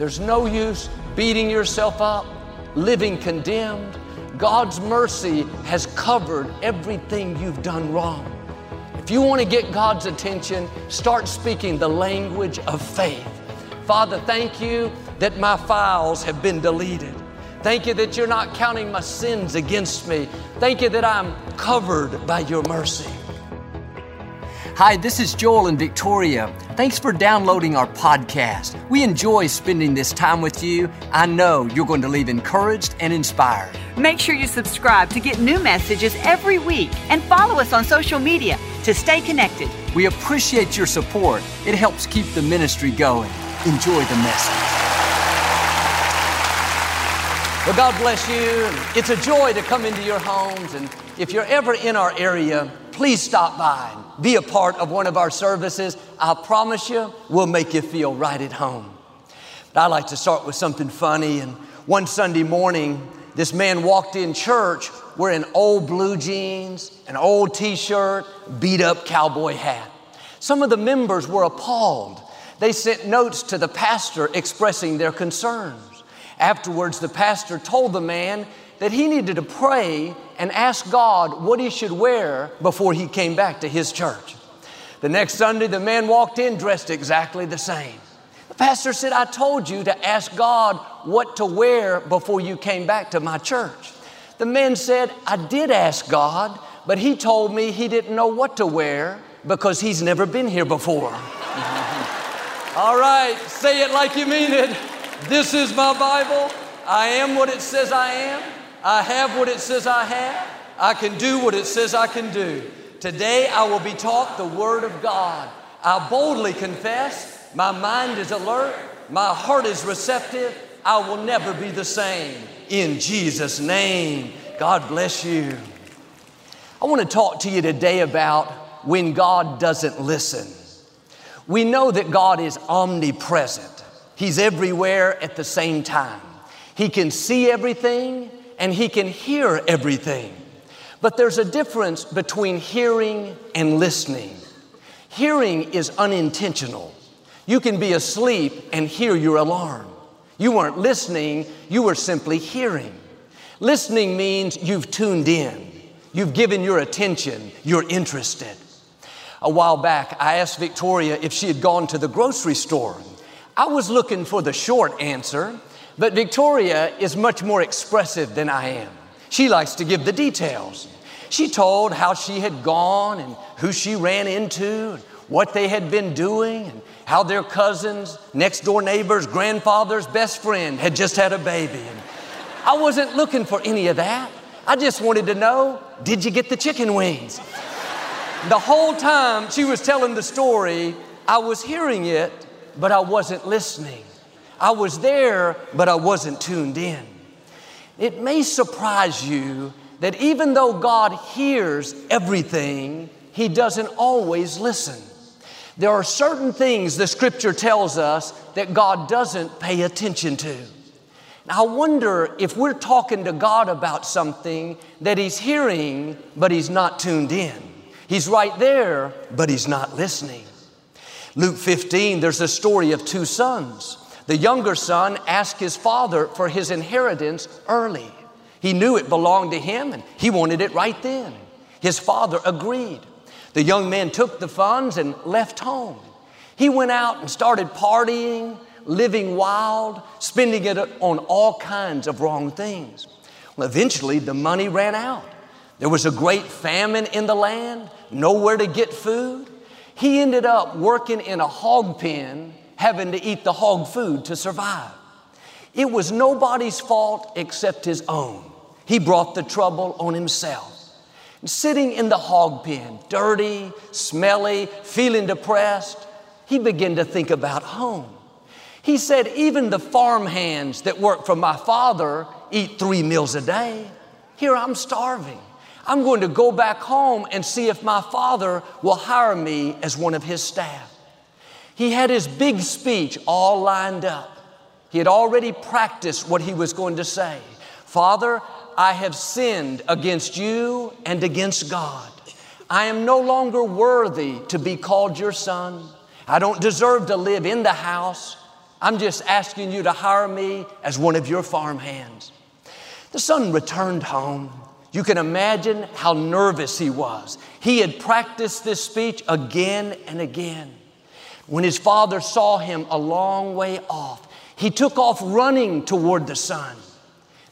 There's no use beating yourself up, living condemned. God's mercy has covered everything you've done wrong. If you want to get God's attention, start speaking the language of faith. Father, thank you that my files have been deleted. Thank you that you're not counting my sins against me. Thank you that I'm covered by your mercy. Hi, this is Joel and Victoria. Thanks for downloading our podcast. We enjoy spending this time with you. I know you're going to leave encouraged and inspired. Make sure you subscribe to get new messages every week and follow us on social media to stay connected. We appreciate your support, it helps keep the ministry going. Enjoy the message. Well, God bless you. It's a joy to come into your homes. And if you're ever in our area, please stop by and be a part of one of our services. I promise you, we'll make you feel right at home. But I like to start with something funny. And one Sunday morning, this man walked in church wearing old blue jeans, an old t shirt, beat up cowboy hat. Some of the members were appalled. They sent notes to the pastor expressing their concerns. Afterwards, the pastor told the man that he needed to pray and ask God what he should wear before he came back to his church. The next Sunday, the man walked in dressed exactly the same. The pastor said, I told you to ask God what to wear before you came back to my church. The man said, I did ask God, but he told me he didn't know what to wear because he's never been here before. All right, say it like you mean it. This is my Bible. I am what it says I am. I have what it says I have. I can do what it says I can do. Today I will be taught the Word of God. I boldly confess, my mind is alert, my heart is receptive. I will never be the same. In Jesus' name, God bless you. I want to talk to you today about when God doesn't listen. We know that God is omnipresent. He's everywhere at the same time. He can see everything and he can hear everything. But there's a difference between hearing and listening. Hearing is unintentional. You can be asleep and hear your alarm. You weren't listening, you were simply hearing. Listening means you've tuned in, you've given your attention, you're interested. A while back, I asked Victoria if she had gone to the grocery store. I was looking for the short answer, but Victoria is much more expressive than I am. She likes to give the details. She told how she had gone and who she ran into and what they had been doing and how their cousins, next door neighbors, grandfather's best friend had just had a baby. And I wasn't looking for any of that. I just wanted to know, did you get the chicken wings? The whole time she was telling the story, I was hearing it but I wasn't listening. I was there, but I wasn't tuned in. It may surprise you that even though God hears everything, He doesn't always listen. There are certain things the scripture tells us that God doesn't pay attention to. Now, I wonder if we're talking to God about something that He's hearing, but He's not tuned in. He's right there, but He's not listening. Luke 15, there's a story of two sons. The younger son asked his father for his inheritance early. He knew it belonged to him and he wanted it right then. His father agreed. The young man took the funds and left home. He went out and started partying, living wild, spending it on all kinds of wrong things. Well, eventually the money ran out. There was a great famine in the land, nowhere to get food. He ended up working in a hog pen, having to eat the hog food to survive. It was nobody's fault except his own. He brought the trouble on himself. Sitting in the hog pen, dirty, smelly, feeling depressed, he began to think about home. He said, Even the farm hands that work for my father eat three meals a day. Here I'm starving. I'm going to go back home and see if my father will hire me as one of his staff. He had his big speech all lined up. He had already practiced what he was going to say. Father, I have sinned against you and against God. I am no longer worthy to be called your son. I don't deserve to live in the house. I'm just asking you to hire me as one of your farm hands. The son returned home. You can imagine how nervous he was. He had practiced this speech again and again. When his father saw him a long way off, he took off running toward the son.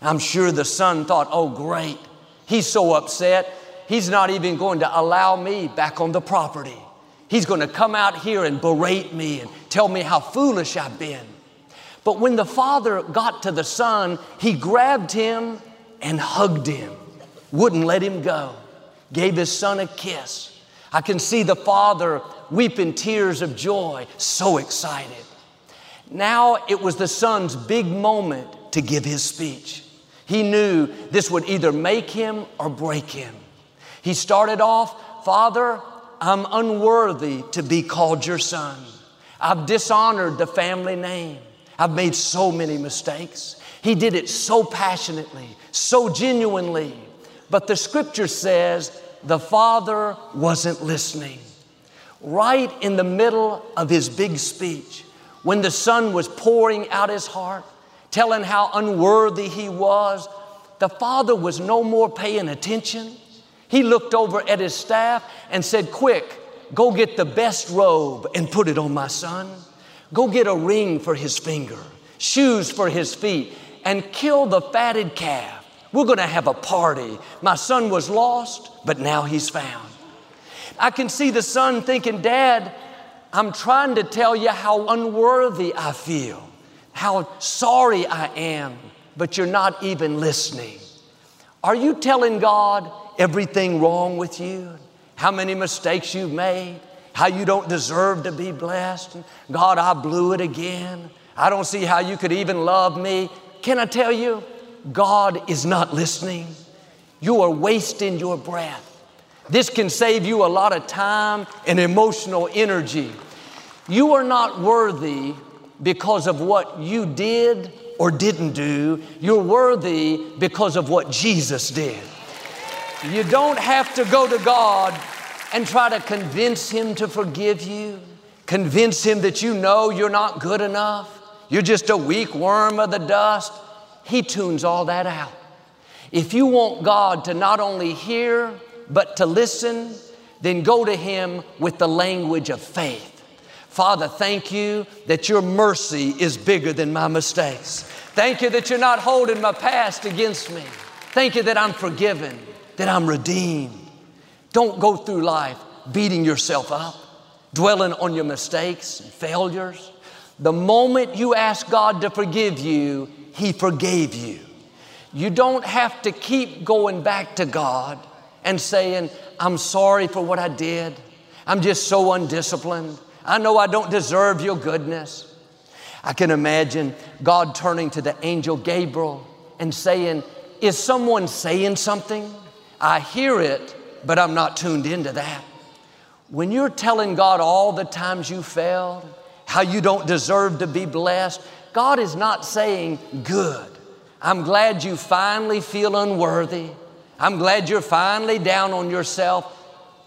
I'm sure the son thought, oh, great. He's so upset. He's not even going to allow me back on the property. He's going to come out here and berate me and tell me how foolish I've been. But when the father got to the son, he grabbed him and hugged him, wouldn't let him go, gave his son a kiss. I can see the father weeping tears of joy, so excited. Now it was the son's big moment to give his speech. He knew this would either make him or break him. He started off, Father, I'm unworthy to be called your son. I've dishonored the family name. I've made so many mistakes. He did it so passionately, so genuinely. But the scripture says the father wasn't listening. Right in the middle of his big speech, when the son was pouring out his heart, telling how unworthy he was, the father was no more paying attention. He looked over at his staff and said, Quick, go get the best robe and put it on my son. Go get a ring for his finger, shoes for his feet, and kill the fatted calf. We're to have a party. My son was lost, but now he's found. I can see the son thinking, Dad, I'm trying to tell you how unworthy I feel, how sorry I am, but you're not even listening. Are you telling God everything wrong with you? How many mistakes you've made? How you don't deserve to be blessed? God, I blew it again. I don't see how you could even love me. Can I tell you, God is not listening. You are wasting your breath. This can save you a lot of time and emotional energy. You are not worthy because of what you did or didn't do. You're worthy because of what Jesus did. You don't have to go to God and try to convince Him to forgive you, convince Him that you know you're not good enough, you're just a weak worm of the dust. He tunes all that out. If you want God to not only hear, but to listen, then go to Him with the language of faith. Father, thank you that your mercy is bigger than my mistakes. Thank you that you're not holding my past against me. Thank you that I'm forgiven, that I'm redeemed. Don't go through life beating yourself up, dwelling on your mistakes and failures. The moment you ask God to forgive you, He forgave you. You don't have to keep going back to God and saying, I'm sorry for what I did. I'm just so undisciplined. I know I don't deserve your goodness. I can imagine God turning to the angel Gabriel and saying, Is someone saying something? I hear it, but I'm not tuned into that. When you're telling God all the times you failed, how you don't deserve to be blessed, God is not saying, Good. I'm glad you finally feel unworthy. I'm glad you're finally down on yourself.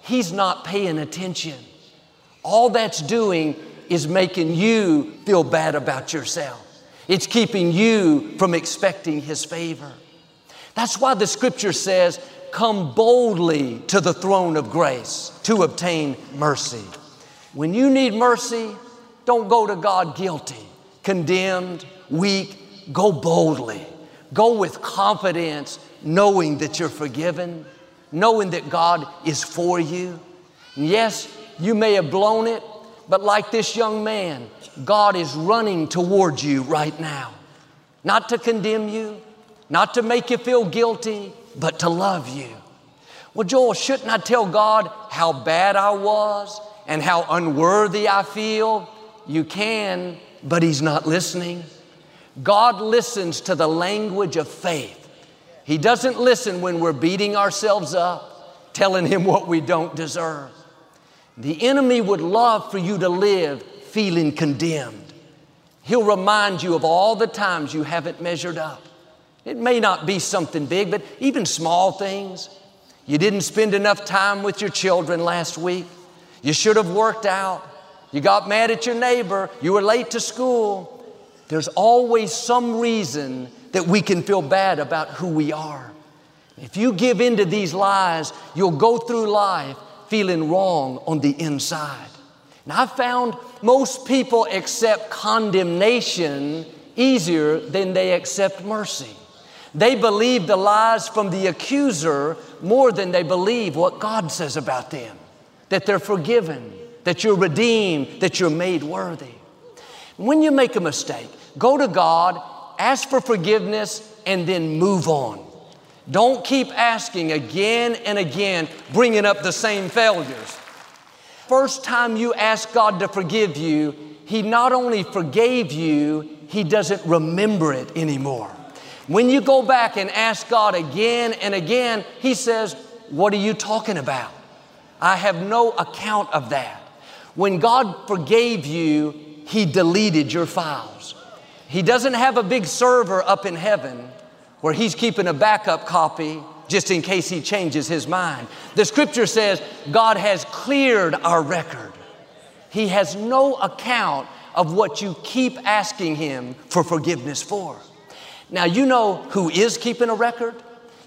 He's not paying attention. All that's doing is making you feel bad about yourself. It's keeping you from expecting His favor. That's why the scripture says, Come boldly to the throne of grace to obtain mercy. When you need mercy, don't go to God guilty, condemned, weak. Go boldly. Go with confidence, knowing that you're forgiven, knowing that God is for you. And yes, you may have blown it, but like this young man, God is running towards you right now. Not to condemn you, not to make you feel guilty, but to love you. Well, Joel, shouldn't I tell God how bad I was and how unworthy I feel? You can, but He's not listening. God listens to the language of faith. He doesn't listen when we're beating ourselves up, telling Him what we don't deserve. The enemy would love for you to live feeling condemned. He'll remind you of all the times you haven't measured up. It may not be something big, but even small things. You didn't spend enough time with your children last week. You should have worked out. You got mad at your neighbor. You were late to school. there's always some reason that we can feel bad about who we are. If you give in to these lies, you'll go through life feeling wrong on the inside. And I've found most people accept condemnation easier than they accept mercy. They believe the lies from the accuser more than they believe what God says about them that they're forgiven, that you're redeemed, that you're made worthy. When you make a mistake, go to God, ask for forgiveness, and then move on. Don't keep asking again and again, bringing up the same failures. First time you ask God to forgive you, He not only forgave you, He doesn't remember it anymore. When you go back and ask God again and again, He says, What are you talking about? I have no account of that. When God forgave you, He deleted your files. He doesn't have a big server up in heaven where He's keeping a backup copy just in case He changes His mind. The scripture says God has cleared our record. He has no account of what you keep asking Him for forgiveness for. Now, you know who is keeping a record?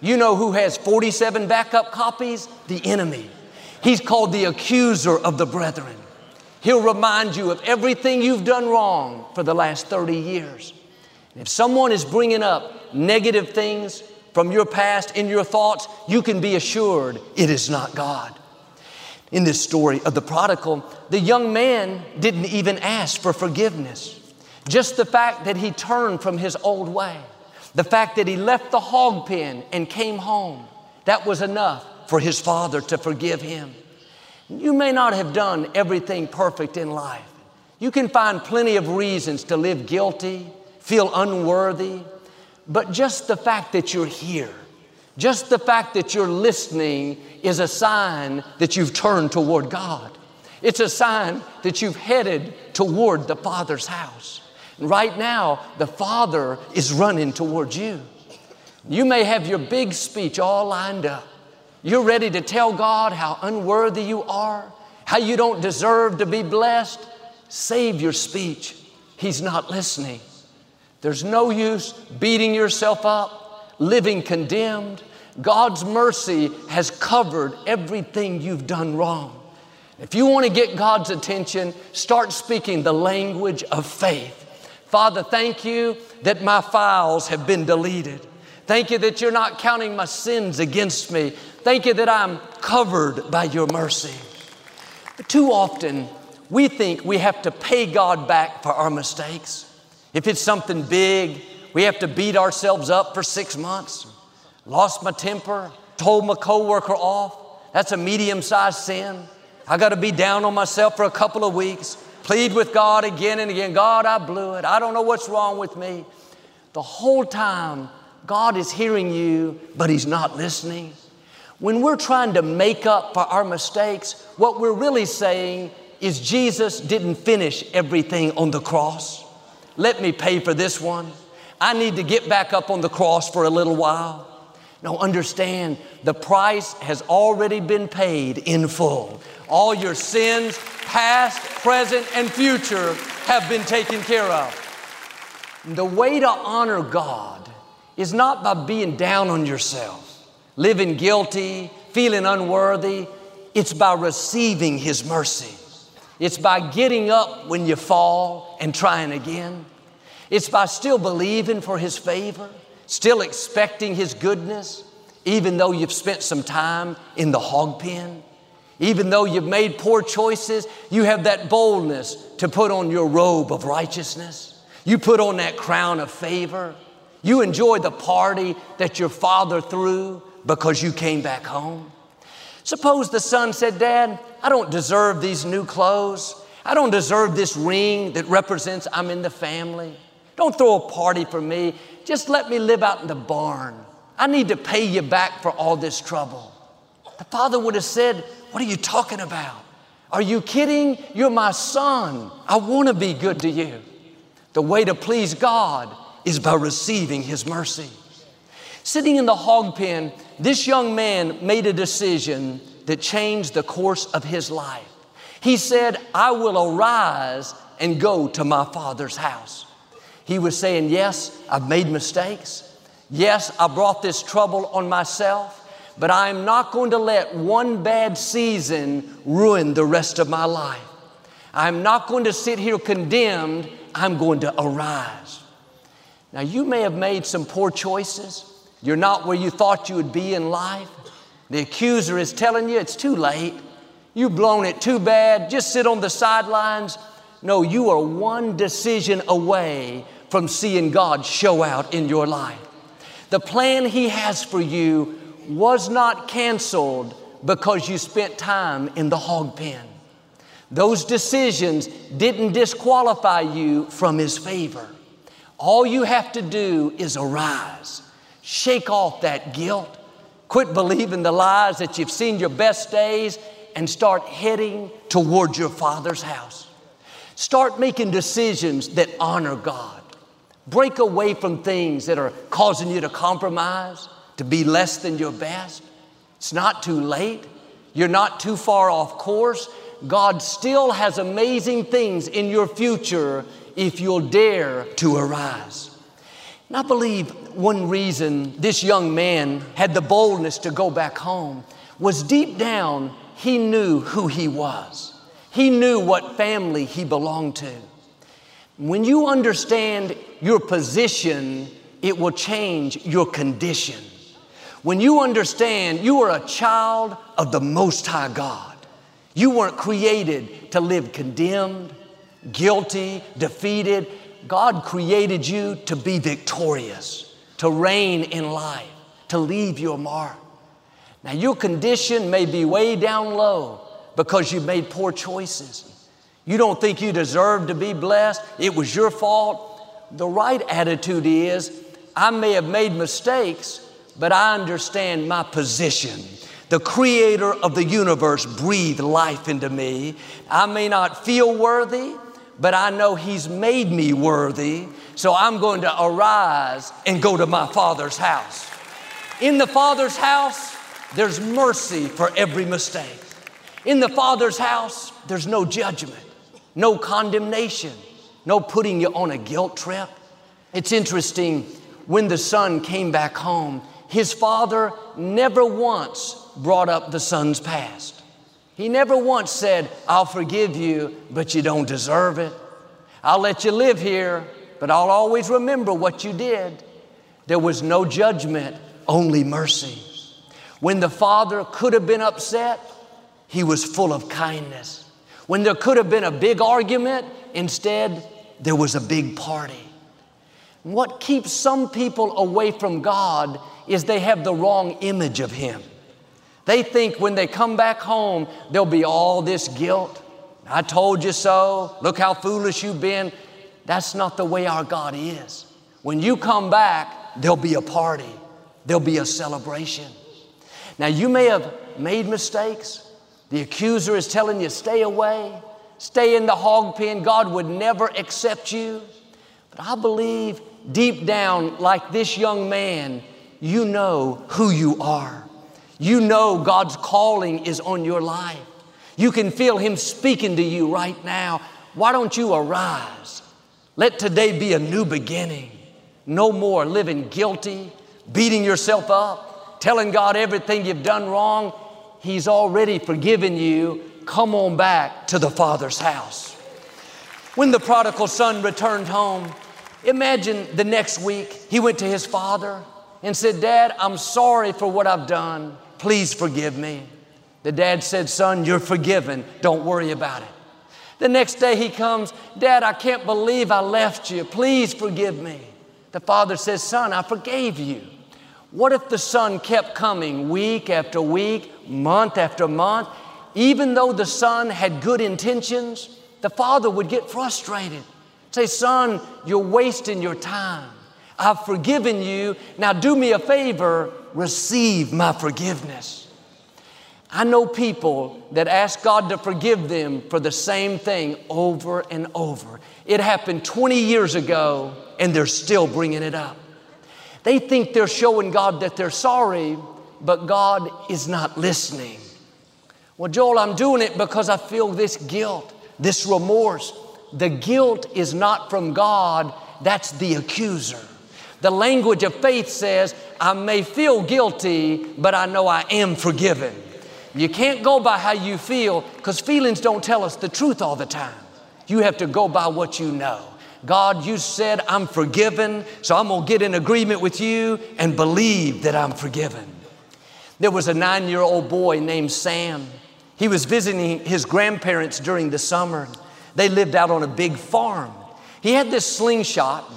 You know who has 47 backup copies? The enemy. He's called the accuser of the brethren. He'll remind you of everything you've done wrong for the last 30 years. If someone is bringing up negative things from your past in your thoughts, you can be assured it is not God. In this story of the prodigal, the young man didn't even ask for forgiveness. Just the fact that he turned from his old way, the fact that he left the hog pen and came home, that was enough for his father to forgive him. You may not have done everything perfect in life. You can find plenty of reasons to live guilty, feel unworthy, but just the fact that you're here, just the fact that you're listening is a sign that you've turned toward God. It's a sign that you've headed toward the Father's house. And right now, the Father is running towards you. You may have your big speech all lined up. You're ready to tell God how unworthy you are, how you don't deserve to be blessed. Save your speech. He's not listening. There's no use beating yourself up, living condemned. God's mercy has covered everything you've done wrong. If you want to get God's attention, start speaking the language of faith. Father, thank you that my files have been deleted. Thank you that you're not counting my sins against me. Thank you that I'm covered by your mercy. But too often, we think we have to pay God back for our mistakes. If it's something big, we have to beat ourselves up for six months. Lost my temper, told my coworker off. That's a medium sized sin. I got to be down on myself for a couple of weeks. Plead with God again and again. God, I blew it. I don't know what's wrong with me. The whole time, God is hearing you, but He's not listening. When we're trying to make up for our mistakes, what we're really saying is Jesus didn't finish everything on the cross. Let me pay for this one. I need to get back up on the cross for a little while. No, understand the price has already been paid in full. All your sins, past, present, and future, have been taken care of. The way to honor God is not by being down on yourself, living guilty, feeling unworthy. It's by receiving His mercy. It's by getting up when you fall and trying again. It's by still believing for His favor, still expecting His goodness, even though you've spent some time in the hog pen. Even though you've made poor choices, you have that boldness to put on your robe of righteousness. You put on that crown of favor. You enjoy the party that your father threw because you came back home. Suppose the son said, Dad, I don't deserve these new clothes. I don't deserve this ring that represents I'm in the family. Don't throw a party for me. Just let me live out in the barn. I need to pay you back for all this trouble. The father would have said, What are you talking about? Are you kidding? You're my son. I want to be good to you. The way to please God is by receiving His mercy. Sitting in the hog pen, this young man made a decision that changed the course of his life. He said, I will arise and go to my father's house. He was saying, Yes, I've made mistakes. Yes, I brought this trouble on myself, but I'm not going to let one bad season ruin the rest of my life. I'm not going to sit here condemned, I'm going to arise. Now, you may have made some poor choices. You're not where you thought you would be in life. The accuser is telling you it's too late. You've blown it too bad. Just sit on the sidelines. No, you are one decision away from seeing God show out in your life. The plan He has for you was not canceled because you spent time in the hog pen. Those decisions didn't disqualify you from His favor. All you have to do is arise, shake off that guilt, quit believing the lies that you've seen your best days, and start heading towards your Father's house. Start making decisions that honor God. Break away from things that are causing you to compromise, to be less than your best. It's not too late. You're not too far off course. God still has amazing things in your future if you'll dare to arise. And I believe one reason this young man had the boldness to go back home was deep down, he knew who he was. He knew what family he belonged to. When you understand your position, it will change your condition. When you understand you are a child of the Most High God, you weren't created to live condemned, guilty, defeated. God created you to be victorious, to reign in life, to leave your mark. Now, your condition may be way down low because you made poor choices. You don't think you deserve to be blessed. It was your fault. The right attitude is I may have made mistakes, but I understand my position. The creator of the universe breathed life into me. I may not feel worthy, but I know He's made me worthy. So I'm going to arise and go to my Father's house. In the Father's house, there's mercy for every mistake. In the Father's house, there's no judgment no condemnation, no putting you on a guilt trip. It's interesting, when the son came back home, his father never once brought up the son's past. He never once said, I'll forgive you, but you don't deserve it. I'll let you live here, but I'll always remember what you did. There was no judgment, only mercy. When the father could have been upset, he was full of kindness. When there could have been a big argument, instead, there was a big party. What keeps some people away from God is they have the wrong image of Him. They think when they come back home, there'll be all this guilt. I told you so. Look how foolish you've been. That's not the way our God is. When you come back, there'll be a party, there'll be a celebration. Now, you may have made mistakes, the accuser is telling you, stay away, stay in the hog pen. God would never accept you. But I believe deep down, like this young man, you know who you are. You know God's calling is on your life. You can feel Him speaking to you right now. Why don't you arise? Let today be a new beginning. No more living guilty, beating yourself up, telling God everything you've done wrong. He's already forgiven you. Come on back to the Father's house. When the prodigal son returned home, imagine the next week he went to his father and said, Dad, I'm sorry for what I've done. Please forgive me. The dad said, Son, you're forgiven. Don't worry about it. The next day he comes, Dad, I can't believe I left you. Please forgive me. The father says, Son, I forgave you. What if the son kept coming week after week, month after month, even though the son had good intentions, the father would get frustrated. Say, son, you're wasting your time. I've forgiven you. Now do me a favor, receive my forgiveness. I know people that ask God to forgive them for the same thing over and over. It happened 20 years ago and they're still bringing it up. They think they're showing God that they're sorry, but God is not listening. Well, Joel, I'm doing it because I feel this guilt, this remorse. The guilt is not from God, That's the accuser. The language of faith says, I may feel guilty, but I know I am forgiven. You can't go by how you feel because feelings don't tell us the truth all the time. You have to go by what you know. God, you said I'm forgiven, so I'm gonna get in agreement with you and believe that I'm forgiven. There was a nine year old boy named Sam. He was visiting his grandparents during the summer. They lived out on a big farm. He had this slingshot.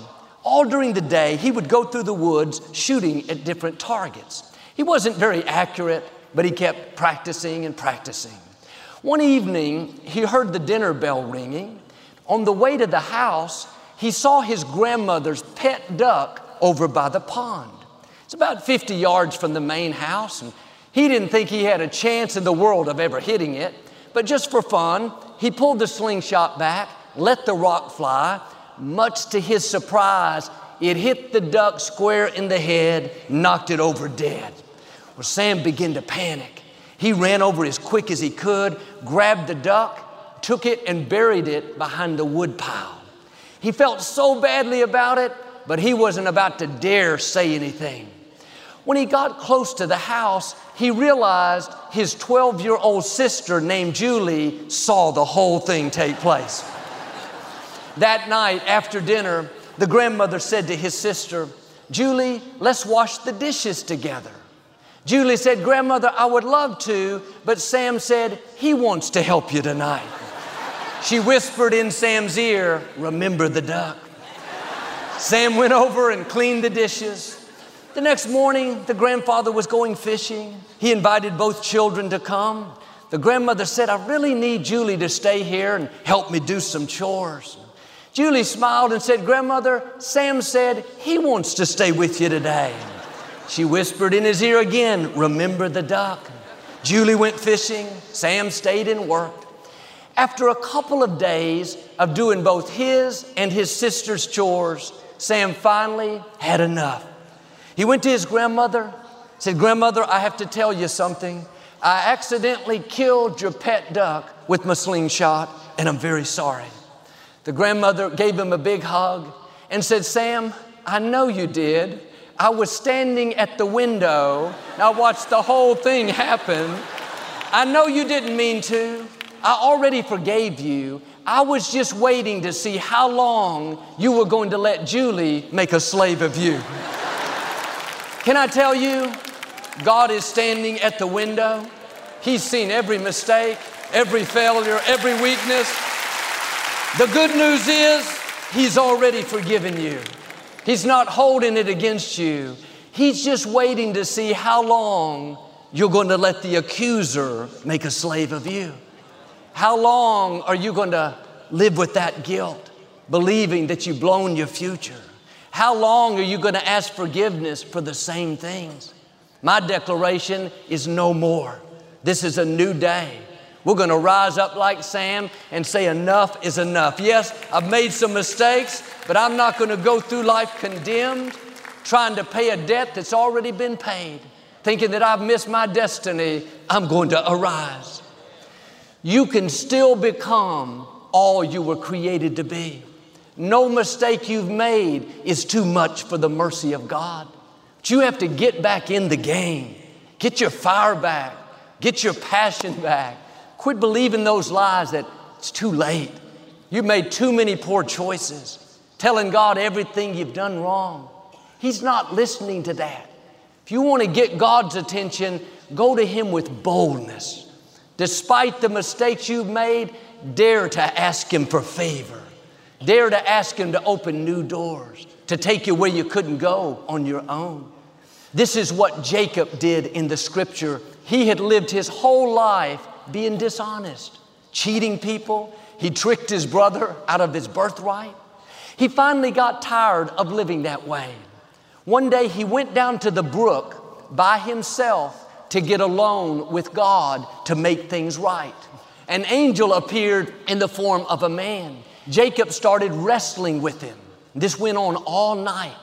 All during the day, he would go through the woods shooting at different targets. He wasn't very accurate, but he kept practicing and practicing. One evening, he heard the dinner bell ringing. On the way to the house, he saw his grandmother's pet duck over by the pond. It's about 50 yards from the main house, and he didn't think he had a chance in the world of ever hitting it. But just for fun, he pulled the slingshot back, let the rock fly. Much to his surprise, it hit the duck square in the head, knocked it over dead. Well, Sam began to panic. He ran over as quick as he could, grabbed the duck, took it, and buried it behind the wood pile. He felt so badly about it, but he wasn't about to dare say anything. When he got close to the house, he realized his 12 year old sister named Julie saw the whole thing take place. That night after dinner, the grandmother said to his sister, Julie, let's wash the dishes together. Julie said, Grandmother, I would love to, but Sam said he wants to help you tonight. She whispered in Sam's ear, Remember the duck. Sam went over and cleaned the dishes. The next morning, the grandfather was going fishing. He invited both children to come. The grandmother said, I really need Julie to stay here and help me do some chores. Julie smiled and said, Grandmother, Sam said he wants to stay with you today. She whispered in his ear again, Remember the duck. Julie went fishing. Sam stayed and worked. After a couple of days of doing both his and his sister's chores, Sam finally had enough. He went to his grandmother, said, Grandmother, I have to tell you something. I accidentally killed your pet duck with my slingshot, and I'm very sorry. The grandmother gave him a big hug and said, Sam, I know you did. I was standing at the window. I watched the whole thing happen. I know you didn't mean to. I already forgave you. I was just waiting to see how long you were going to let Julie make a slave of you. Can I tell you, God is standing at the window. He's seen every mistake, every failure, every weakness. The good news is, He's already forgiven you. He's not holding it against you. He's just waiting to see how long you're going to let the accuser make a slave of you. How long are you going to live with that guilt, believing that you've blown your future? How long are you going to ask forgiveness for the same things? My declaration is no more. This is a new day. We're going to rise up like Sam and say, Enough is enough. Yes, I've made some mistakes, but I'm not going to go through life condemned, trying to pay a debt that's already been paid, thinking that I've missed my destiny. I'm going to arise. You can still become all you were created to be. No mistake you've made is too much for the mercy of God. But you have to get back in the game, get your fire back, get your passion back. Quit believing those lies that it's too late. You've made too many poor choices, telling God everything you've done wrong. He's not listening to that. If you want to get God's attention, go to Him with boldness. Despite the mistakes you've made, dare to ask Him for favor. Dare to ask Him to open new doors, to take you where you couldn't go on your own. This is what Jacob did in the scripture. He had lived his whole life being dishonest, cheating people. He tricked his brother out of his birthright. He finally got tired of living that way. One day he went down to the brook by himself to get alone with God to make things right. An angel appeared in the form of a man. Jacob started wrestling with him. This went on all night.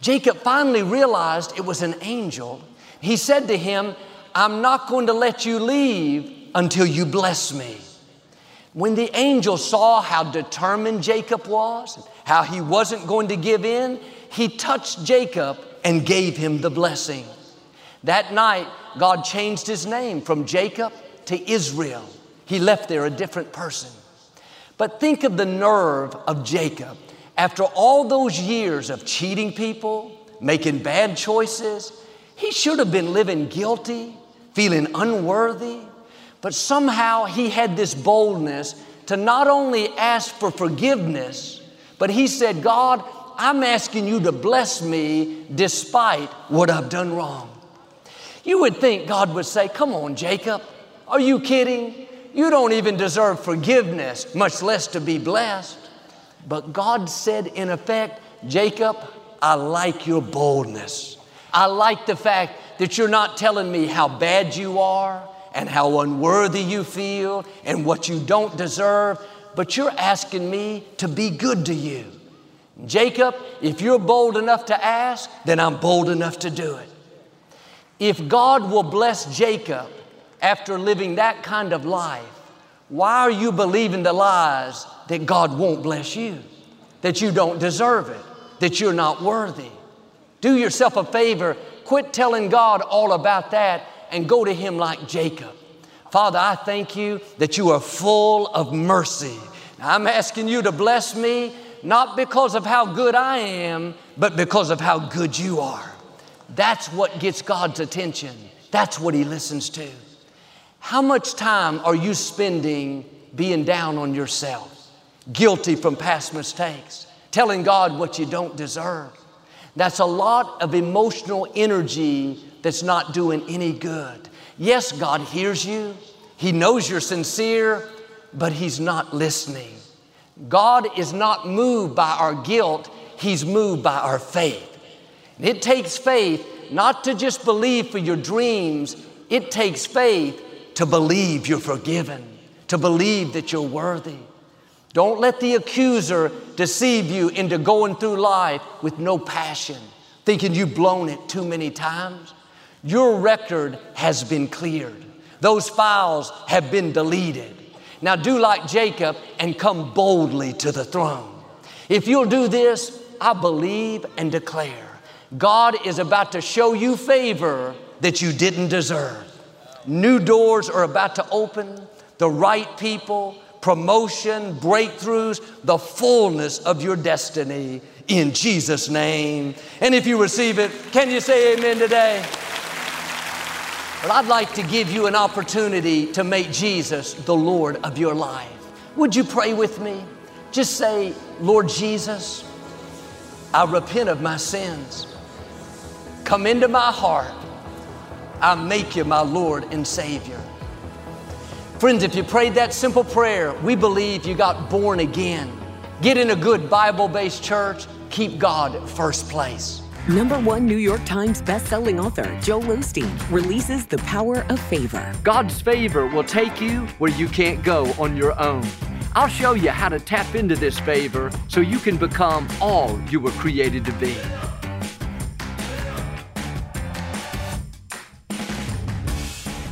Jacob finally realized it was an angel. He said to him, I'm not going to let you leave until you bless me. When the angel saw how determined Jacob was, how he wasn't going to give in, he touched Jacob and gave him the blessing. That night, God changed his name from Jacob to Israel. He left there a different person. But think of the nerve of Jacob after all those years of cheating people, making bad choices. He should have been living guilty, feeling unworthy, but somehow he had this boldness to not only ask for forgiveness, but he said, God, I'm asking you to bless me despite what I've done wrong. You would think God would say, Come on, Jacob, are you kidding? You don't even deserve forgiveness, much less to be blessed. But God said, in effect, Jacob, I like your boldness. I like the fact that you're not telling me how bad you are and how unworthy you feel and what you don't deserve, but you're asking me to be good to you. Jacob, if you're bold enough to ask, then I'm bold enough to do it. If God will bless Jacob after living that kind of life, why are you believing the lies that God won't bless you, that you don't deserve it, that you're not worthy? Do yourself a favor, quit telling God all about that and go to Him like Jacob. Father, I thank you that you are full of mercy. Now, I'm asking you to bless me, not because of how good I am, but because of how good you are. That's what gets God's attention. That's what He listens to. How much time are you spending being down on yourself, guilty from past mistakes, telling God what you don't deserve? That's a lot of emotional energy that's not doing any good. Yes, God hears you, He knows you're sincere, but He's not listening. God is not moved by our guilt, He's moved by our faith. It takes faith not to just believe for your dreams, it takes faith to believe you're forgiven, to believe that you're worthy. Don't let the accuser deceive you into going through life with no passion, thinking you've blown it too many times. Your record has been cleared. Those files have been deleted. Now do like Jacob and come boldly to the throne. If you'll do this, I believe and declare God is about to show you favor that you didn't deserve. New doors are about to open, the right people, promotion, breakthroughs, the fullness of your destiny in Jesus' name. And if you receive it, can you say amen today? But I'd like to give you an opportunity to make Jesus the Lord of your life. Would you pray with me? Just say, Lord Jesus, I repent of my sins. Come into my heart. I make you my Lord and Savior. Friends, if you prayed that simple prayer, we believe you got born again. Get in a good Bible based church, keep God first place. Number one New York Times bestselling author Joel Osteen releases The Power of Favor. God's favor will take you where you can't go on your own. I'll show you how to tap into this favor so you can become all you were created to be.